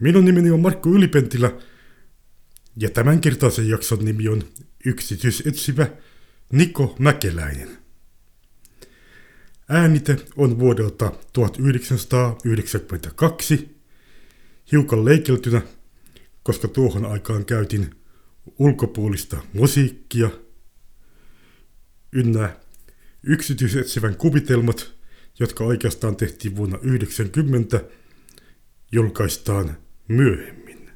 Minun nimeni on Markku Ylipentilä ja tämänkertaisen jakson nimi on yksityisetsivä Niko Mäkeläinen. Äänite on vuodelta 1992, hiukan leikeltynä, koska tuohon aikaan käytin ulkopuolista musiikkia. Ynnä yksityisetsivän kuvitelmat, jotka oikeastaan tehtiin vuonna 90, julkaistaan myöhemmin.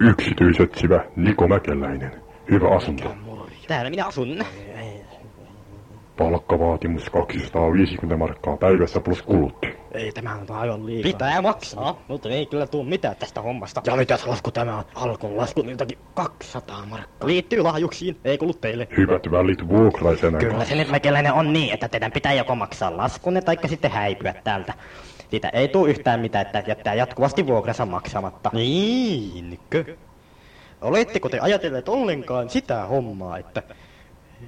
Yksityisetsivä Niko Mäkeläinen. Hyvä asunto. Täällä minä asun. Palkkavaatimus 250 markkaa päivässä plus kulut. Ei tämä on aivan liikaa. Pitää maksaa, mutta ei kyllä tuu mitään tästä hommasta. Ja mitäs lasku tämä on? Alkon lasku jotakin 200 markkaa. Liittyy lahjuksiin, ei kuulu teille. Hyvät välit vuokraisena. Kyllä se nyt mekeläinen on niin, että teidän pitää joko maksaa laskunne tai sitten häipyä täältä. Siitä ei tuu yhtään mitään, että jättää jatkuvasti vuokransa maksamatta. Niinkö? Oletteko te ajatelleet ollenkaan sitä hommaa, että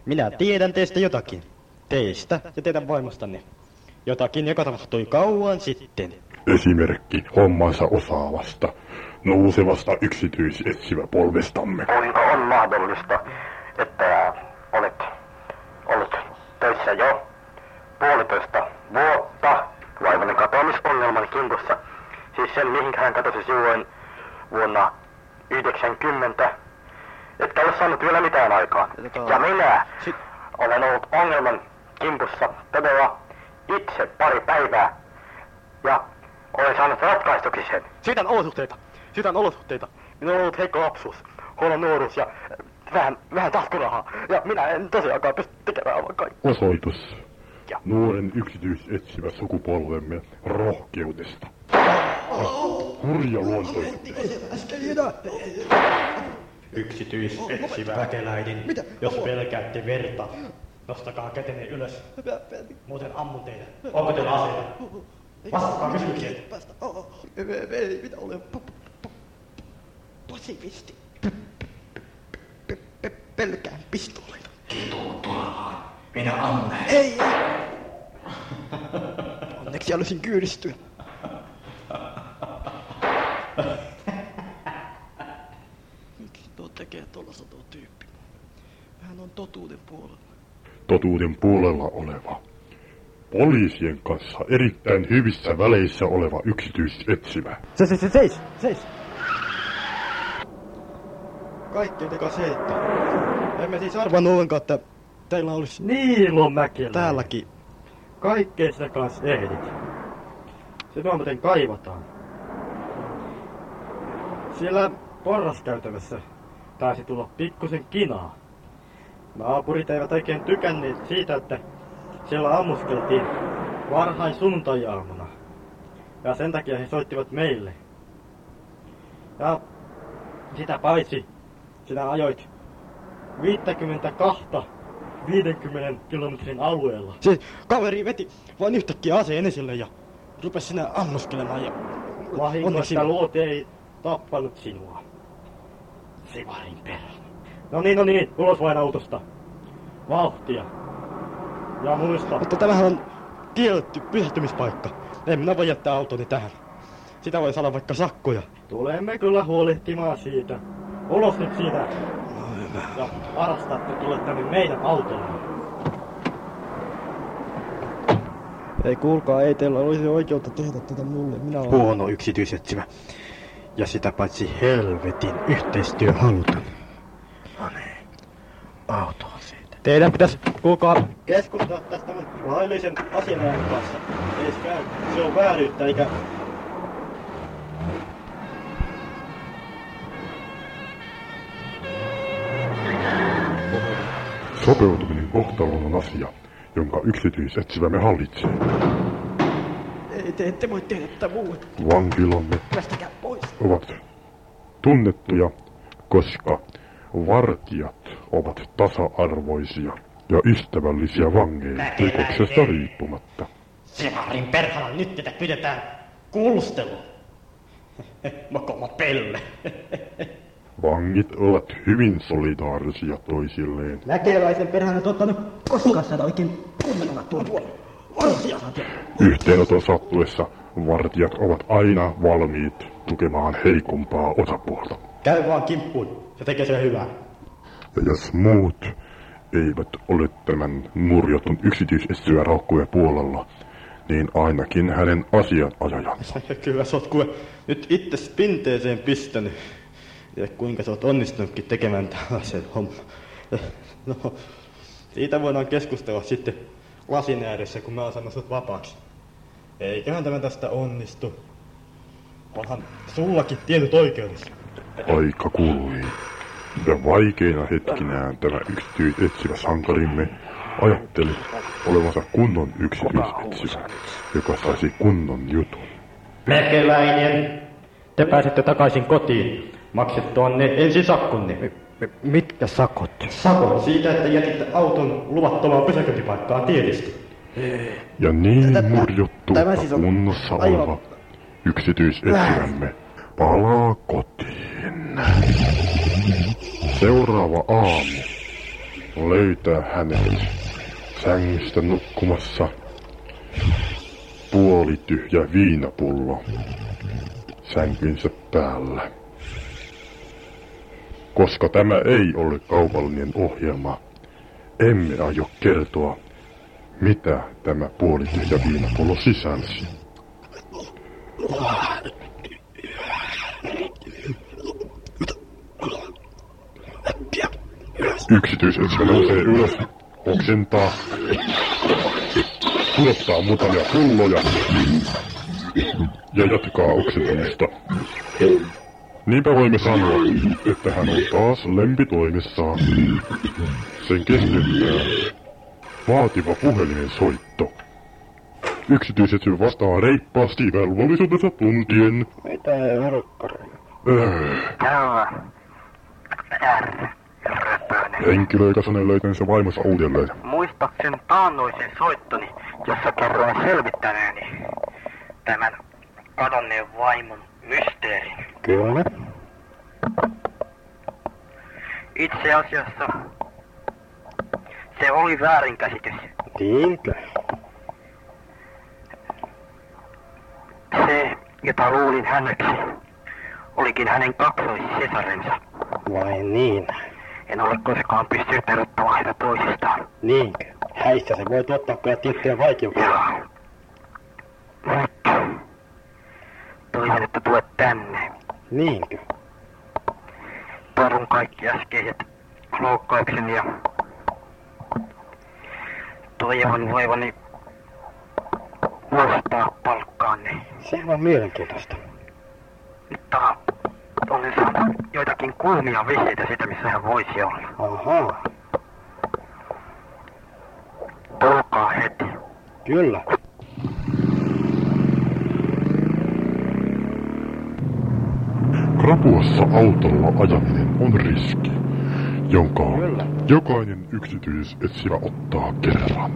minä tiedän teistä jotakin? Teistä ja teidän vaimostanne. Jotakin, joka tapahtui kauan sitten. Esimerkki hommansa osaavasta, nousevasta yksityisetsivä polvestamme. Kuinka on mahdollista, että olet ollut töissä jo puolitoista vuotta vaimoni katoamisongelman kimpussa? Siis sen, mihin hän katosi silloin vuonna 90. Etkä ole saanut vielä mitään aikaan. Ja minä olen ollut ongelman kimpussa todella itse pari päivää. Ja olen saanut ratkaistuksi sen. Siitä olosuhteita. Siitä olosuhteita. Minulla on ollut heikko lapsuus, huono nuoruus ja vähän, vähän taskurahaa. Ja minä en tosiaankaan pysty tekemään aivan kaikkea. Osoitus. Ja. Nuoren yksityisetsivä sukupolvemme rohkeudesta. Hurja luontoisuudesta. Yksityisetsivä väkeläinen. Jos pelkäätte verta, nostakaa kätenne ylös. Muuten ammun teitä. Onko teillä aseita? Vastatkaa kysymykseen. Ei, minä olen pasifisti. Pelkään pistooleita. Minä ammun. Ei, ei. Onneksi halusin kyydistyä. Miksi tuo tekee tuollaista tuo tyyppi? Hän on totuuden puolella. Totuuden puolella oleva. Poliisien kanssa erittäin hyvissä väleissä oleva yksityisetsivä. Se, se, se, seis, seis. Kaikkein teka se, että emme siis arvannut ollenkaan, että teillä olisi Niilon mäkelä. täälläkin. Kaikkeen sitä kanssa ehdit. Se vaan muuten kaivataan. Siellä porraskäytävässä taisi tulla pikkusen kinaa. Naapurit eivät oikein tykänneet siitä, että siellä ammuskeltiin varhain sunnuntai-aamuna. Ja sen takia he soittivat meille. Ja sitä paitsi sinä ajoit 52 50 kilometrin alueella. Se kaveri veti vain yhtäkkiä aseen esille ja rupesi sinä ammuskelemaan ja... Vahingossa luoti ei tappanut sinua. Sivarin perä. No niin, no niin, ulos vain autosta. Vauhtia. Ja muista, Mutta tämähän on kielletty pysähtymispaikka. En minä voi jättää autoni tähän. Sitä voi saada vaikka sakkoja. tulemme kyllä huolehtimaan siitä. Ulos nyt siitä. Ja varastatte tulla tänne meidän autolle. Ei kuulkaa, ei teillä olisi oikeutta tehdä tätä mulle. Minä olen... Huono yksityisetsivä. Ja sitä paitsi helvetin yhteistyöhaluton. No niin, autoon siitä. Teidän pitäisi, kuulkaa, Keskustella tästä laillisen asianajan kanssa. Ei se käy. Se on vääryyttä eikä... Sopeutuminen kohtaloon on asia, jonka yksityisetsivämme hallitsee. Ei te ette voi tehdä tätä muuta. Vankilamme Päästäkää pois. ovat tunnettuja, koska vartijat ovat tasa-arvoisia ja ystävällisiä vangeille rikoksesta riippumatta. Sivarin perhana nyt tätä pidetään kuulustelua. Mokoma pelle. Vangit ovat hyvin solidaarisia toisilleen. Mäkeläisen perhana et ottanut koskaan sitä oikein kunnolla tuon Orsia. Yhteenoton sattuessa Vartijat ovat aina valmiit tukemaan heikompaa osapuolta. Käy vaan kimppuun. Se tekee sen hyvää. Ja jos muut eivät ole tämän murjotun yksityisetsivä raukkuja puolella, niin ainakin hänen asianajajansa. Kyllä sä oot kuule nyt itse pinteeseen pistänyt. Ja kuinka sä oot onnistunutkin tekemään tällaisen homman. No, siitä voidaan keskustella sitten lasin ääressä, kun mä oon saanut sut vapaaksi. Eiköhän tämä tästä onnistu. Onhan sullakin tietyt oikeudet. Aika kului. Ja vaikeina hetkinään tämä yksityisetsivä sankarimme ajatteli olevansa kunnon yksityisetsivä, joka saisi kunnon jutun. Mäkeläinen, te pääsette takaisin kotiin. Maksettuanne ensisakkunne. Mitkä sakot? Sakot siitä, että jätitte auton luvattomaan pysäköintipaikkaan tietysti. Ja niin murjottu, siis kunnossa aivan- oleva yksityisetsivämme palaa kotiin. Seuraava aamu löytää hänet sängystä nukkumassa puolityhjä viinapullo sänkynsä päällä. Koska tämä ei ole kaupallinen ohjelma, emme aio kertoa, mitä tämä puolityhjä viinapullo sisälsi. Yksityisetsivä nousee ylös, oksentaa, pudottaa muutamia pulloja ja jatkaa oksentamista. Niinpä voimme sanoa, että hän on taas lempitoimessaan. Sen keskeyttää vaativa puhelinen soitto. Yksityisetsivä vastaa reippaasti velvollisuutensa tuntien. Mitä. R. Röpönen. henkilö, joka sanoi löytäneensä vaimonsa uudelleen. Muistaakseni taannoisen soittoni, jossa kerroin selvittäneeni tämän kadonneen vaimon mysteerin. Kyllä. Itse asiassa se oli väärinkäsitys. Niinkö? Se, jota luulin häneksi, olikin hänen kaksoissesarensa. Vai niin? En ole koskaan pystynyt erottamaan heitä toisistaan. Niinkö? Häissä se voi tuottaa kyllä tiettyjä vaikeuksia. Nyt toivon, että tänne. Niinkö? Perun kaikki äskeiset loukkaukseni ja toivon voivani nostaa palkkaanne. Sehän on mielenkiintoista. Mutta olen saanut joitakin kuumia vihjeitä siitä, missä hän voisi olla. Ahaa. Tulkaa heti. Kyllä. Krapuassa autolla ajaminen on riski, jonka Kyllä. jokainen yksityisetsivä ottaa kerran.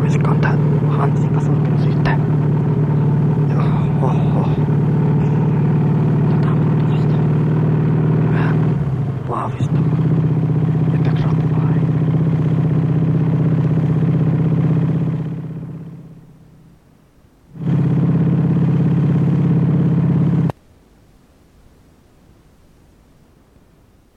Olisikohan tää Hanssika sottunut sitten? Oho.